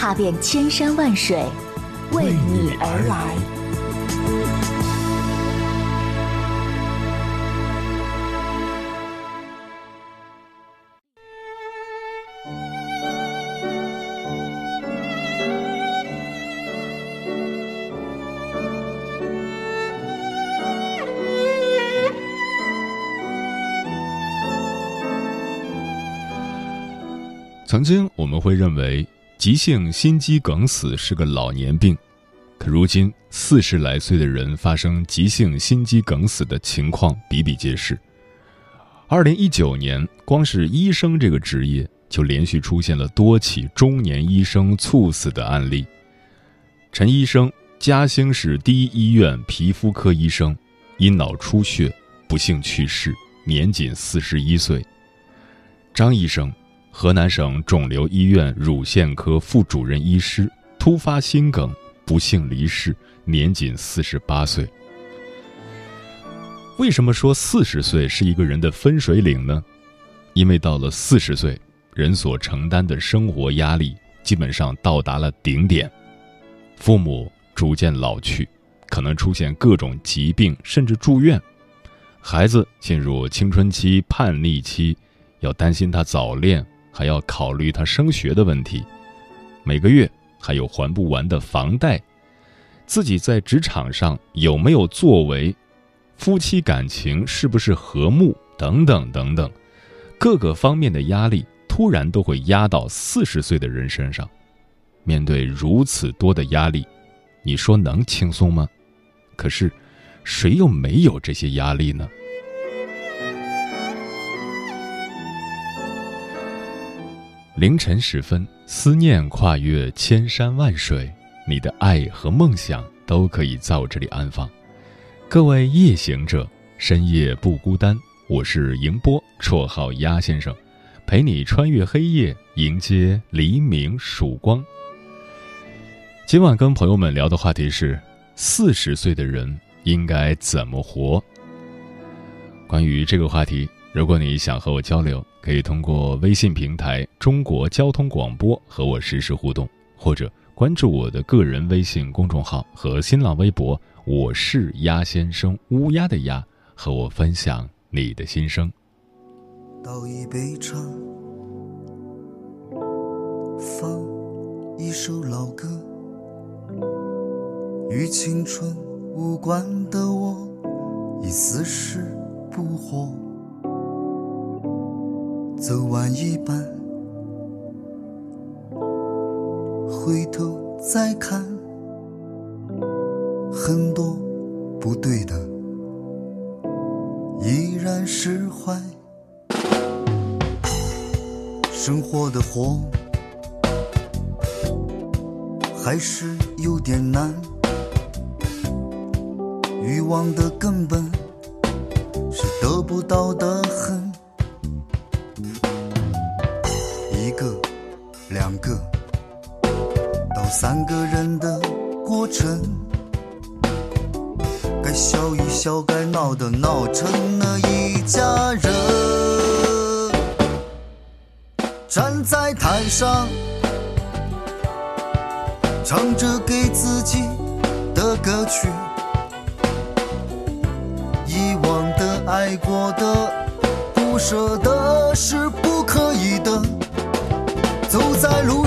踏遍千山万水，为你而来。曾经我们会认为急性心肌梗死是个老年病，可如今四十来岁的人发生急性心肌梗死的情况比比皆是。二零一九年，光是医生这个职业就连续出现了多起中年医生猝死的案例。陈医生，嘉兴市第一医院皮肤科医生，因脑出血不幸去世，年仅四十一岁。张医生。河南省肿瘤医院乳腺科副主任医师突发心梗不幸离世，年仅四十八岁。为什么说四十岁是一个人的分水岭呢？因为到了四十岁，人所承担的生活压力基本上到达了顶点，父母逐渐老去，可能出现各种疾病，甚至住院；孩子进入青春期叛逆期，要担心他早恋。还要考虑他升学的问题，每个月还有还不完的房贷，自己在职场上有没有作为，夫妻感情是不是和睦等等等等，各个方面的压力突然都会压到四十岁的人身上。面对如此多的压力，你说能轻松吗？可是，谁又没有这些压力呢？凌晨时分，思念跨越千山万水，你的爱和梦想都可以在我这里安放。各位夜行者，深夜不孤单。我是迎波，绰号鸭先生，陪你穿越黑夜，迎接黎明曙光。今晚跟朋友们聊的话题是：四十岁的人应该怎么活？关于这个话题。如果你想和我交流，可以通过微信平台“中国交通广播”和我实时互动，或者关注我的个人微信公众号和新浪微博“我是鸭先生”（乌鸦的鸭），和我分享你的心声。倒一杯茶，放一首老歌，与青春无关的我，已四十不惑。走完一半，回头再看，很多不对的依然释怀。生活的活还是有点难，欲望的根本是得不到的很。两个到三个人的过程，该笑一笑，该闹的闹成了一家人。站在台上，唱着给自己的歌曲，遗忘的、爱过的、不舍的，是不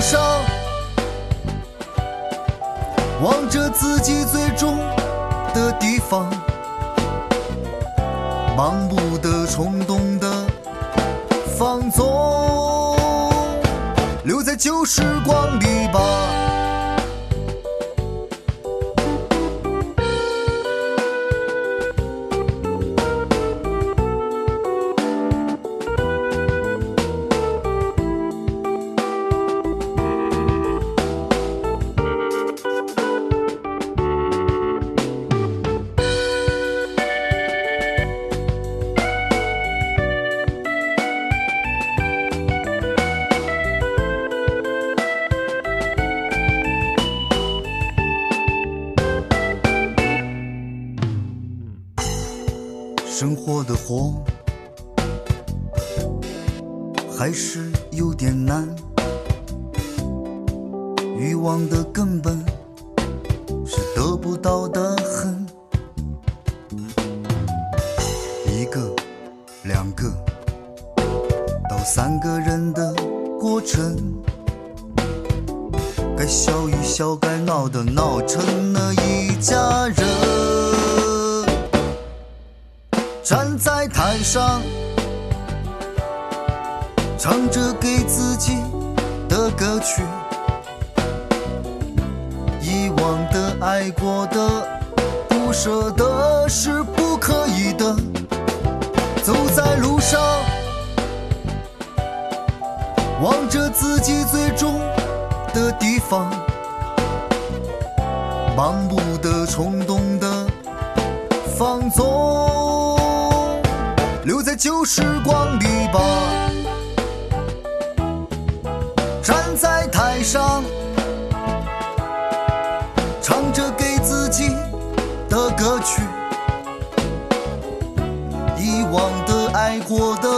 上，望着自己最终的地方，盲目的、冲动的放纵，留在旧时光里吧。活，还是有点难。欲望的根本是得不到的很。一个，两个，到三个人的过程，该笑一笑，该闹的闹，成了一家人。站在台上，唱着给自己的歌曲。以往的、爱过的、不舍的，是不可以的。走在路上，望着自己最终的地方，盲目的、冲动的放纵，留在旧时光里吧。站在台上。唱着给自己的歌曲，遗忘的、爱过的、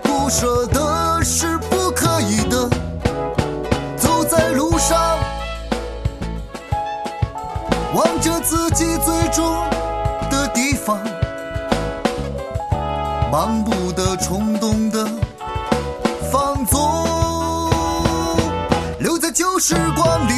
不舍的，是不可以的。走在路上，望着自己最终的地方，忙不得、冲动的放纵，留在旧时光里。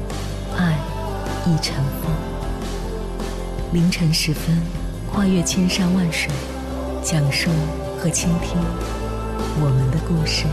一尘风，凌晨时分，跨越千山万水，讲述和倾听我们的故事。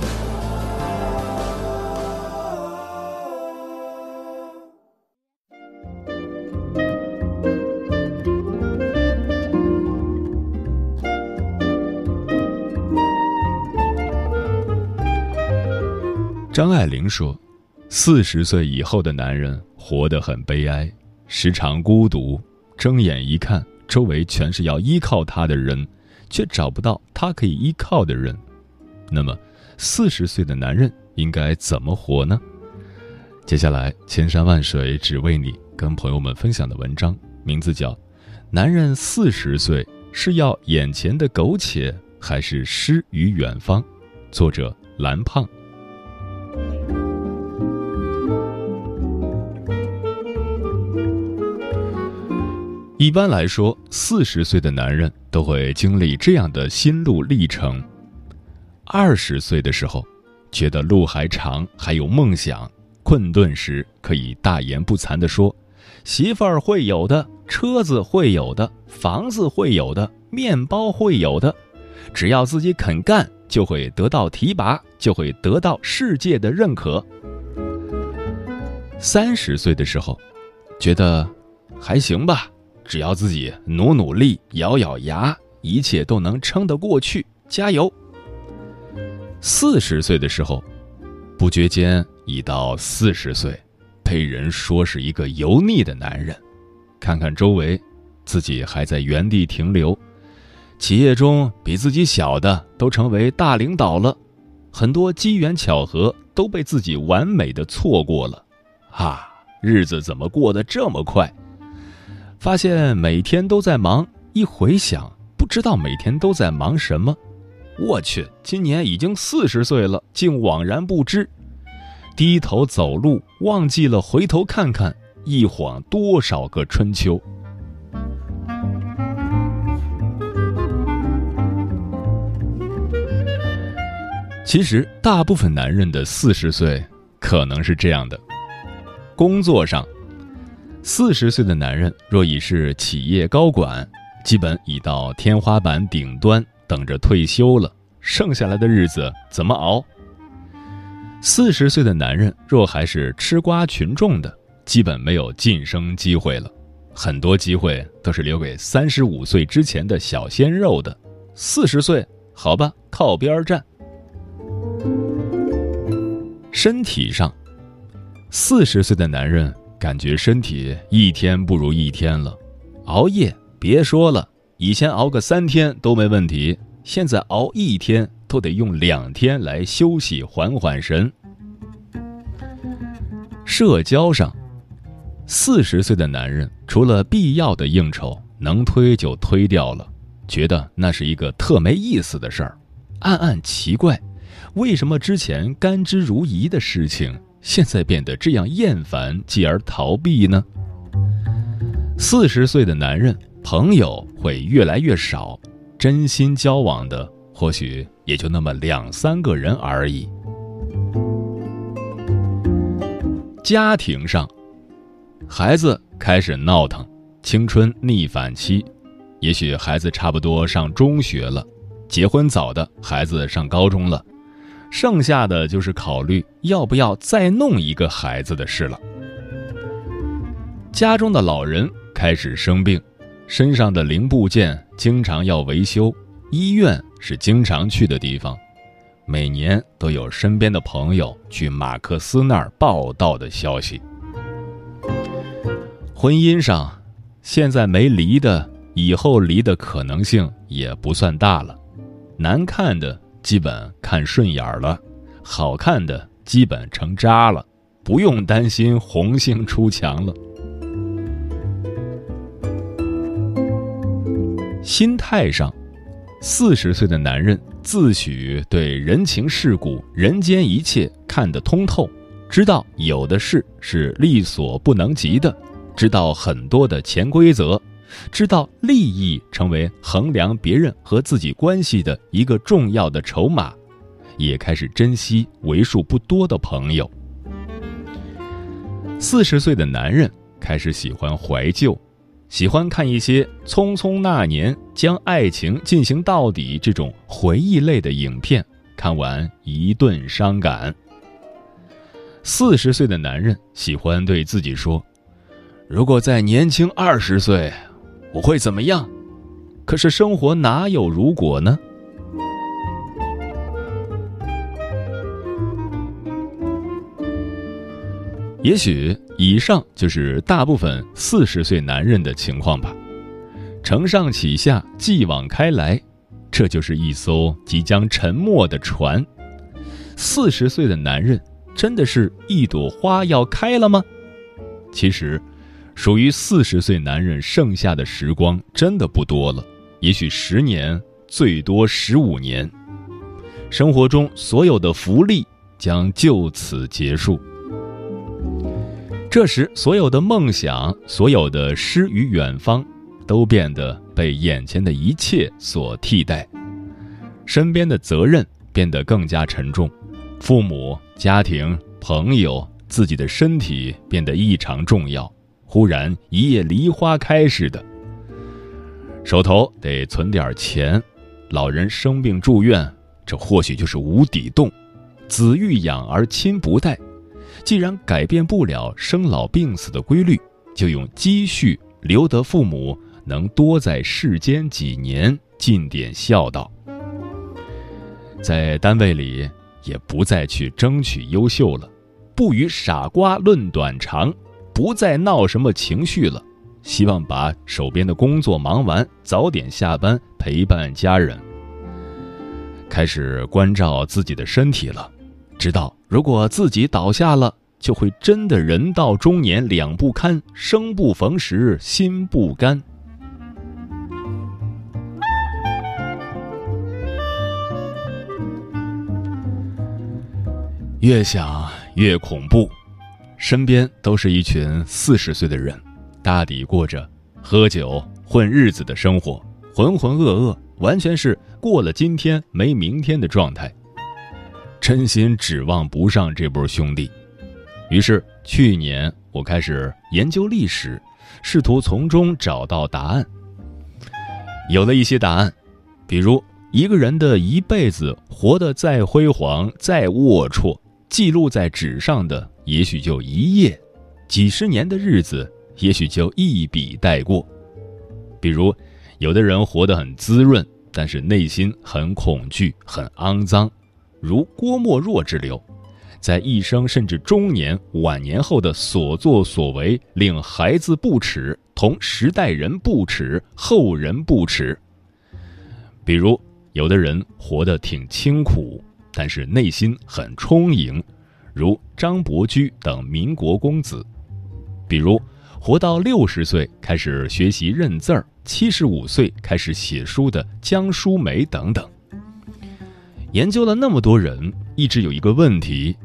张爱玲说：“四十岁以后的男人。”活得很悲哀，时常孤独。睁眼一看，周围全是要依靠他的人，却找不到他可以依靠的人。那么，四十岁的男人应该怎么活呢？接下来，千山万水只为你，跟朋友们分享的文章名字叫《男人四十岁是要眼前的苟且，还是诗与远方》，作者蓝胖。一般来说，四十岁的男人都会经历这样的心路历程：二十岁的时候，觉得路还长，还有梦想，困顿时可以大言不惭地说：“媳妇儿会有的，车子会有的，房子会有的，面包会有的，只要自己肯干，就会得到提拔，就会得到世界的认可。”三十岁的时候，觉得还行吧。只要自己努努力、咬咬牙，一切都能撑得过去。加油！四十岁的时候，不觉间已到四十岁，被人说是一个油腻的男人。看看周围，自己还在原地停留。企业中比自己小的都成为大领导了，很多机缘巧合都被自己完美的错过了。啊，日子怎么过得这么快？发现每天都在忙一回想不知道每天都在忙什么。我去今年已经四十岁了竟惘然不知低头走路忘记了回头看看一晃多少个春秋。其实大部分男人的四十岁可能是这样的工作上四十岁的男人若已是企业高管，基本已到天花板顶端，等着退休了。剩下来的日子怎么熬？四十岁的男人若还是吃瓜群众的，基本没有晋升机会了。很多机会都是留给三十五岁之前的小鲜肉的。四十岁，好吧，靠边站。身体上，四十岁的男人感觉身体一天不如一天了。熬夜别说了，以前熬个三天都没问题，现在熬一天都得用两天来休息缓缓神。社交上，四十岁的男人除了必要的应酬能推就推掉了，觉得那是一个特没意思的事儿，暗暗奇怪。为什么之前甘之如饴的事情，现在变得这样厌烦，继而逃避呢？四十岁的男人，朋友会越来越少，真心交往的或许也就那么两三个人而已。家庭上，孩子开始闹腾，青春逆反期，也许孩子差不多上中学了，结婚早的孩子上高中了。剩下的就是考虑要不要再弄一个孩子的事了。家中的老人开始生病，身上的零部件经常要维修，医院是经常去的地方，每年都有身边的朋友去马克思那儿报道的消息。婚姻上，现在没离的，以后离的可能性也不算大了，难看的。基本看顺眼了，好看的基本成渣了，不用担心红杏出墙了。心态上，四十岁的男人自诩对人情世故、人间一切看得通透，知道有的事是力所不能及的，知道很多的潜规则。知道利益成为衡量别人和自己关系的一个重要的筹码，也开始珍惜为数不多的朋友。四十岁的男人开始喜欢怀旧，喜欢看一些《匆匆那年》《将爱情进行到底》这种回忆类的影片，看完一顿伤感。四十岁的男人喜欢对自己说：“如果再年轻二十岁。”我会怎么样？可是生活哪有如果呢？也许以上就是大部分四十岁男人的情况吧。承上启下，继往开来，这就是一艘即将沉没的船。四十岁的男人，真的是一朵花要开了吗？其实。属于四十岁男人剩下的时光真的不多了，也许十年，最多十五年，生活中所有的福利将就此结束。这时，所有的梦想，所有的诗与远方，都变得被眼前的一切所替代，身边的责任变得更加沉重，父母、家庭、朋友、自己的身体变得异常重要。忽然一夜梨花开似的，手头得存点钱，老人生病住院，这或许就是无底洞。子欲养而亲不待，既然改变不了生老病死的规律，就用积蓄留得父母能多在世间几年，尽点孝道。在单位里也不再去争取优秀了，不与傻瓜论短长。不再闹什么情绪了，希望把手边的工作忙完，早点下班陪伴家人。开始关照自己的身体了，知道如果自己倒下了，就会真的人到中年两不堪，生不逢时，心不甘。越想越恐怖。身边都是一群四十岁的人，大抵过着喝酒混日子的生活，浑浑噩噩，完全是过了今天没明天的状态。真心指望不上这波兄弟。于是去年我开始研究历史，试图从中找到答案。有了一些答案，比如一个人的一辈子活得再辉煌、再龌龊，记录在纸上的也许就一夜，几十年的日子也许就一笔带过。比如，有的人活得很滋润，但是内心很恐惧、很肮脏，如郭沫若之流。在一生甚至中年、晚年后的所作所为，令孩子不耻，同时代人不耻，后人不耻。比如，有的人活得挺清苦，但是内心很充盈，如张伯驹等民国公子；比如，活到六十岁开始学习认字儿，七十五岁开始写书的江淑梅等等。研究了那么多人，一直有一个问题。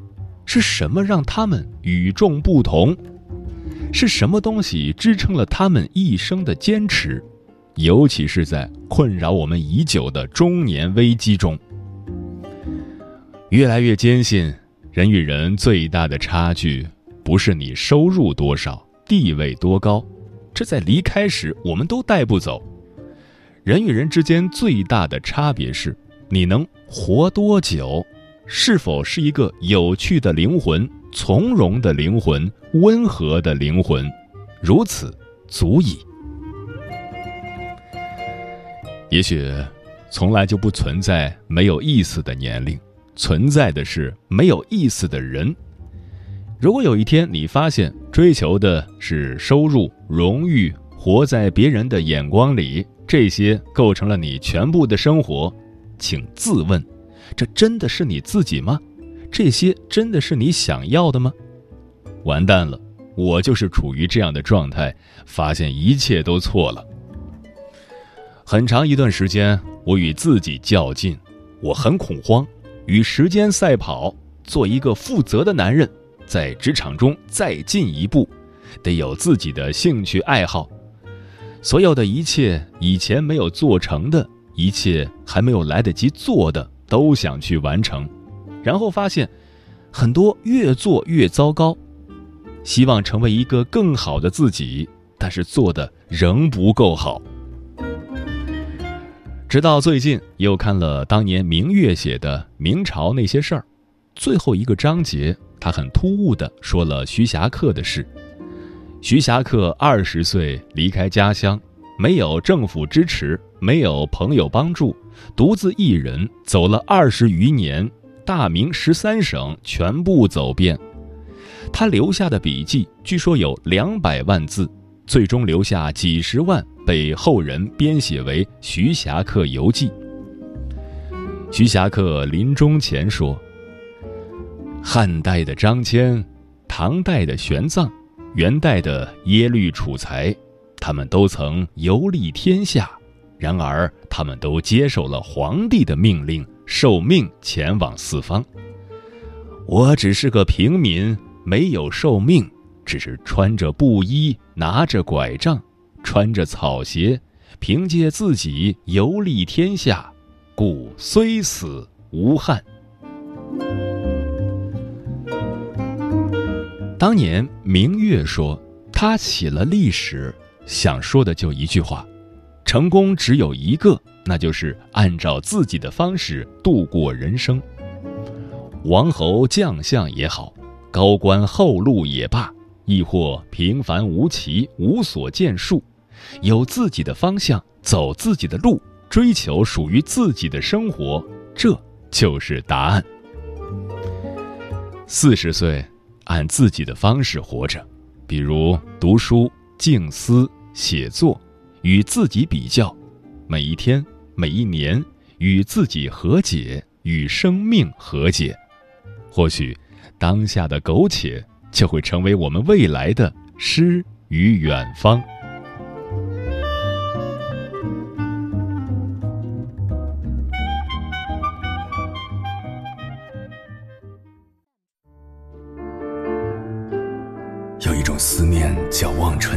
是什么让他们与众不同？是什么东西支撑了他们一生的坚持？尤其是在困扰我们已久的中年危机中，越来越坚信，人与人最大的差距不是你收入多少、地位多高，这在离开时我们都带不走。人与人之间最大的差别是，你能活多久。是否是一个有趣的灵魂、从容的灵魂、温和的灵魂？如此足矣。也许从来就不存在没有意思的年龄，存在的是没有意思的人。如果有一天你发现追求的是收入、荣誉，活在别人的眼光里，这些构成了你全部的生活，请自问。这真的是你自己吗？这些真的是你想要的吗？完蛋了，我就是处于这样的状态，发现一切都错了。很长一段时间，我与自己较劲，我很恐慌，与时间赛跑，做一个负责的男人，在职场中再进一步，得有自己的兴趣爱好，所有的一切以前没有做成的一切，还没有来得及做的。都想去完成，然后发现很多越做越糟糕，希望成为一个更好的自己，但是做的仍不够好。直到最近又看了当年明月写的《明朝那些事儿》，最后一个章节，他很突兀的说了徐霞客的事。徐霞客二十岁离开家乡，没有政府支持，没有朋友帮助。独自一人走了二十余年，大明十三省全部走遍。他留下的笔记据说有两百万字，最终留下几十万被后人编写为《徐霞客游记》。徐霞客临终前说：“汉代的张骞，唐代的玄奘，元代的耶律楚材，他们都曾游历天下。”然而，他们都接受了皇帝的命令，受命前往四方。我只是个平民，没有受命，只是穿着布衣，拿着拐杖，穿着草鞋，凭借自己游历天下，故虽死无憾。当年明月说，他写了历史，想说的就一句话。成功只有一个，那就是按照自己的方式度过人生。王侯将相也好，高官厚禄也罢，亦或平凡无奇、无所建树，有自己的方向，走自己的路，追求属于自己的生活，这就是答案。四十岁，按自己的方式活着，比如读书、静思、写作。与自己比较，每一天、每一年，与自己和解，与生命和解，或许当下的苟且就会成为我们未来的诗与远方。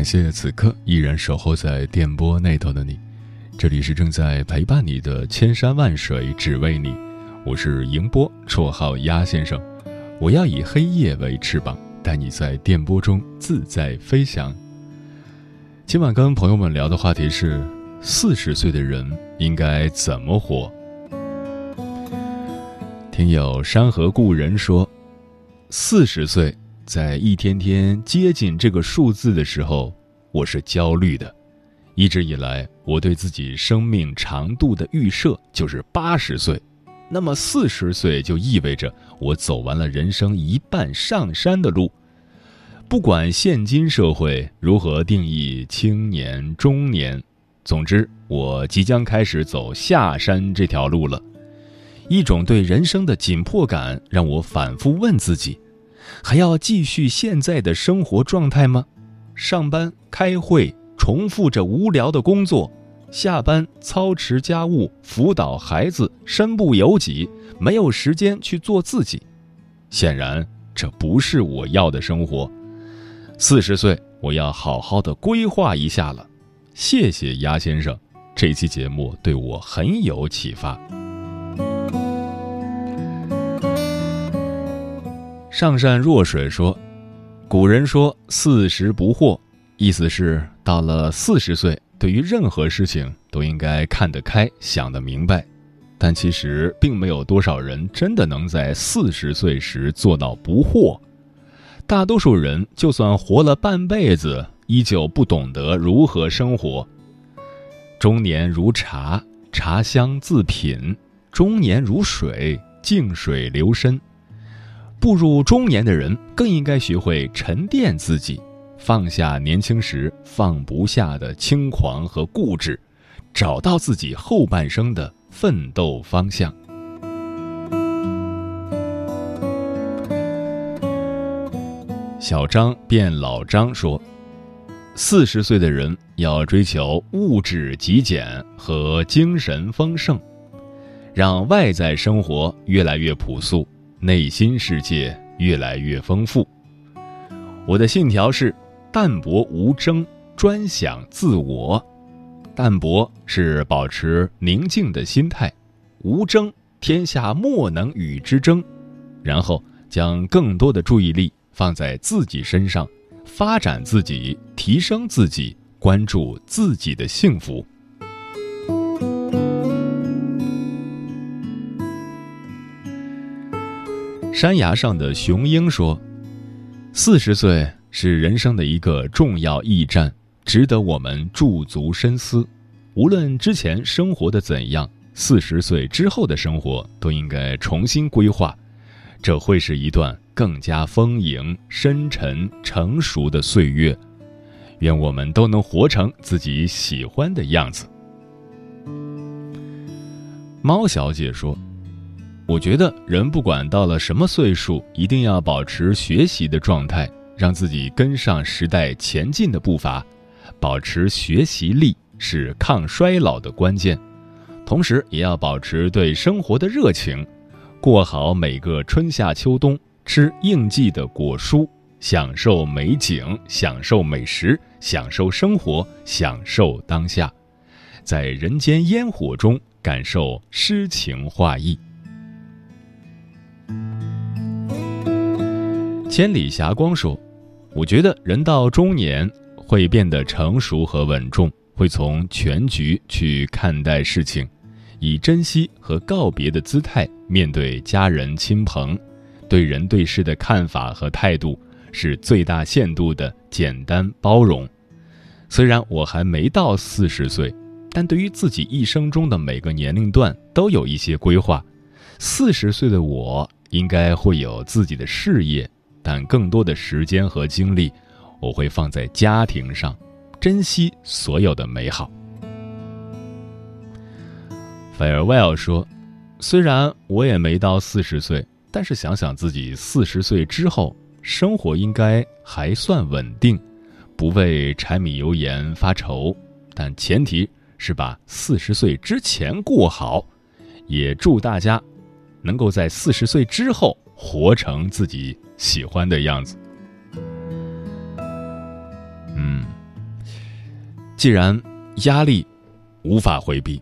感谢此刻依然守候在电波那头的你。这里是正在陪伴你的千山万水，只为你。我是迎波，绰号鸭先生。我要以黑夜为翅膀，带你在电波中自在飞翔。今晚跟朋友们聊的话题是：四十岁的人应该怎么活？听友山河故人说，四十岁在一天天接近这个数字的时候，我是焦虑的。一直以来，我对自己生命长度的预设就是八十岁，那么四十岁就意味着我走完了人生一半上山的路。不管现今社会如何定义青年、中年，总之，我即将开始走下山这条路了。一种对人生的紧迫感让我反复问自己：还要继续现在的生活状态吗？上班、开会。重复着无聊的工作，下班操持家务、辅导孩子，身不由己，没有时间去做自己。显然，这不是我要的生活。四十岁，我要好好的规划一下了。谢谢鸭先生，这期节目对我很有启发。上善若水说：“古人说四十不惑。”意思是，到了四十岁，对于任何事情都应该看得开、想得明白。但其实，并没有多少人真的能在四十岁时做到不惑。大多数人就算活了半辈子，依旧不懂得如何生活。中年如茶，茶香自品；中年如水，静水流深。步入中年的人，更应该学会沉淀自己。放下年轻时放不下的轻狂和固执，找到自己后半生的奋斗方向。小张变老张说：“四十岁的人要追求物质极简和精神丰盛，让外在生活越来越朴素，内心世界越来越丰富。”我的信条是。淡泊无争，专享自我。淡泊是保持宁静的心态，无争，天下莫能与之争。然后将更多的注意力放在自己身上，发展自己，提升自己，关注自己的幸福。山崖上的雄鹰说：“四十岁。”是人生的一个重要驿站，值得我们驻足深思。无论之前生活的怎样，四十岁之后的生活都应该重新规划。这会是一段更加丰盈、深沉、成熟的岁月。愿我们都能活成自己喜欢的样子。猫小姐说：“我觉得人不管到了什么岁数，一定要保持学习的状态。”让自己跟上时代前进的步伐，保持学习力是抗衰老的关键，同时也要保持对生活的热情，过好每个春夏秋冬，吃应季的果蔬，享受美景，享受美食，享受生活，享受当下，在人间烟火中感受诗情画意。千里霞光说。我觉得人到中年会变得成熟和稳重，会从全局去看待事情，以珍惜和告别的姿态面对家人亲朋，对人对事的看法和态度是最大限度的简单包容。虽然我还没到四十岁，但对于自己一生中的每个年龄段都有一些规划。四十岁的我应该会有自己的事业。但更多的时间和精力，我会放在家庭上，珍惜所有的美好。Farewell 说：“虽然我也没到四十岁，但是想想自己四十岁之后，生活应该还算稳定，不为柴米油盐发愁。但前提是把四十岁之前过好。也祝大家能够在四十岁之后活成自己喜欢的样子。嗯，既然压力无法回避，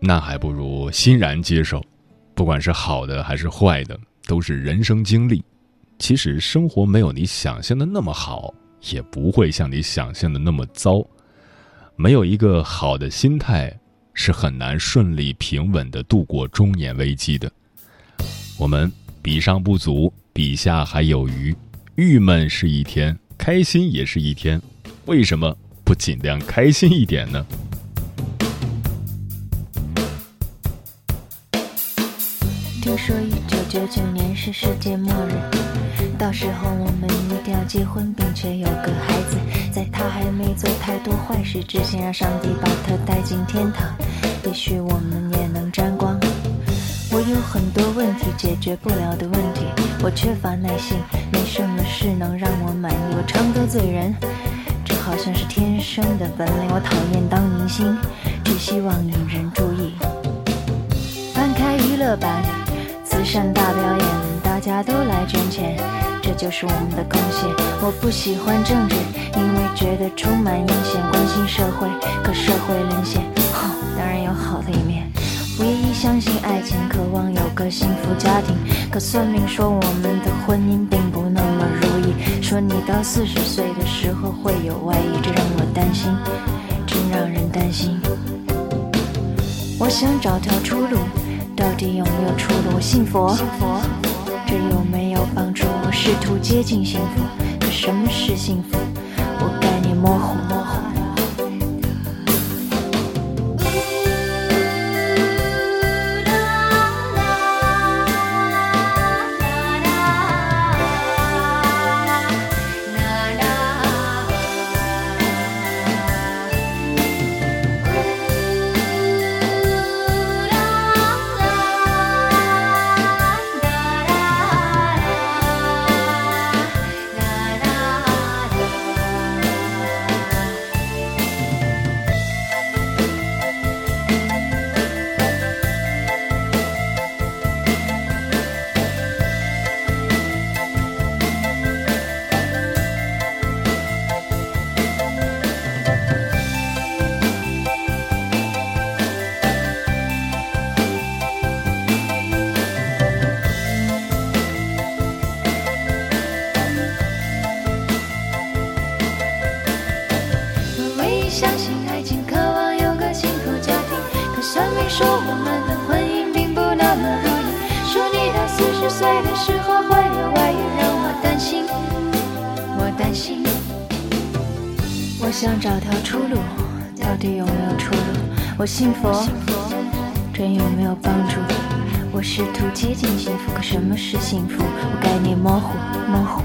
那还不如欣然接受。不管是好的还是坏的，都是人生经历。其实生活没有你想象的那么好，也不会像你想象的那么糟。没有一个好的心态。是很难顺利平稳的度过中年危机的。我们比上不足，比下还有鱼。郁闷是一天，开心也是一天。为什么不尽量开心一点呢？听说一九九九年是世界末日，到时候我们一定要结婚，并且有个孩子，在他还没做太多坏事之前，让上帝把他带进天堂。也许我们也能。有很多问题解决不了的问题，我缺乏耐心，没什么事能让我满意。我常得罪人，这好像是天生的本领。我讨厌当明星，只希望引人注意。翻开娱乐版，慈善大表演，大家都来捐钱，这就是我们的贡献。我不喜欢政治，因为觉得充满阴险。关心社会，可社会沦陷。当然有好的一面，唯一相信爱情，渴望有个幸福家庭。可算命说我们的婚姻并不那么如意，说你到四十岁的时候会有外遇，这让我担心，真让人担心。我想找条出路，到底有没有出路？我信佛，这有没有帮助？我试图接近幸福，可什么是幸福？我概念模糊。我信佛，真有没有帮助？我试图接近幸福，可什么是幸福？我概念模糊，模糊。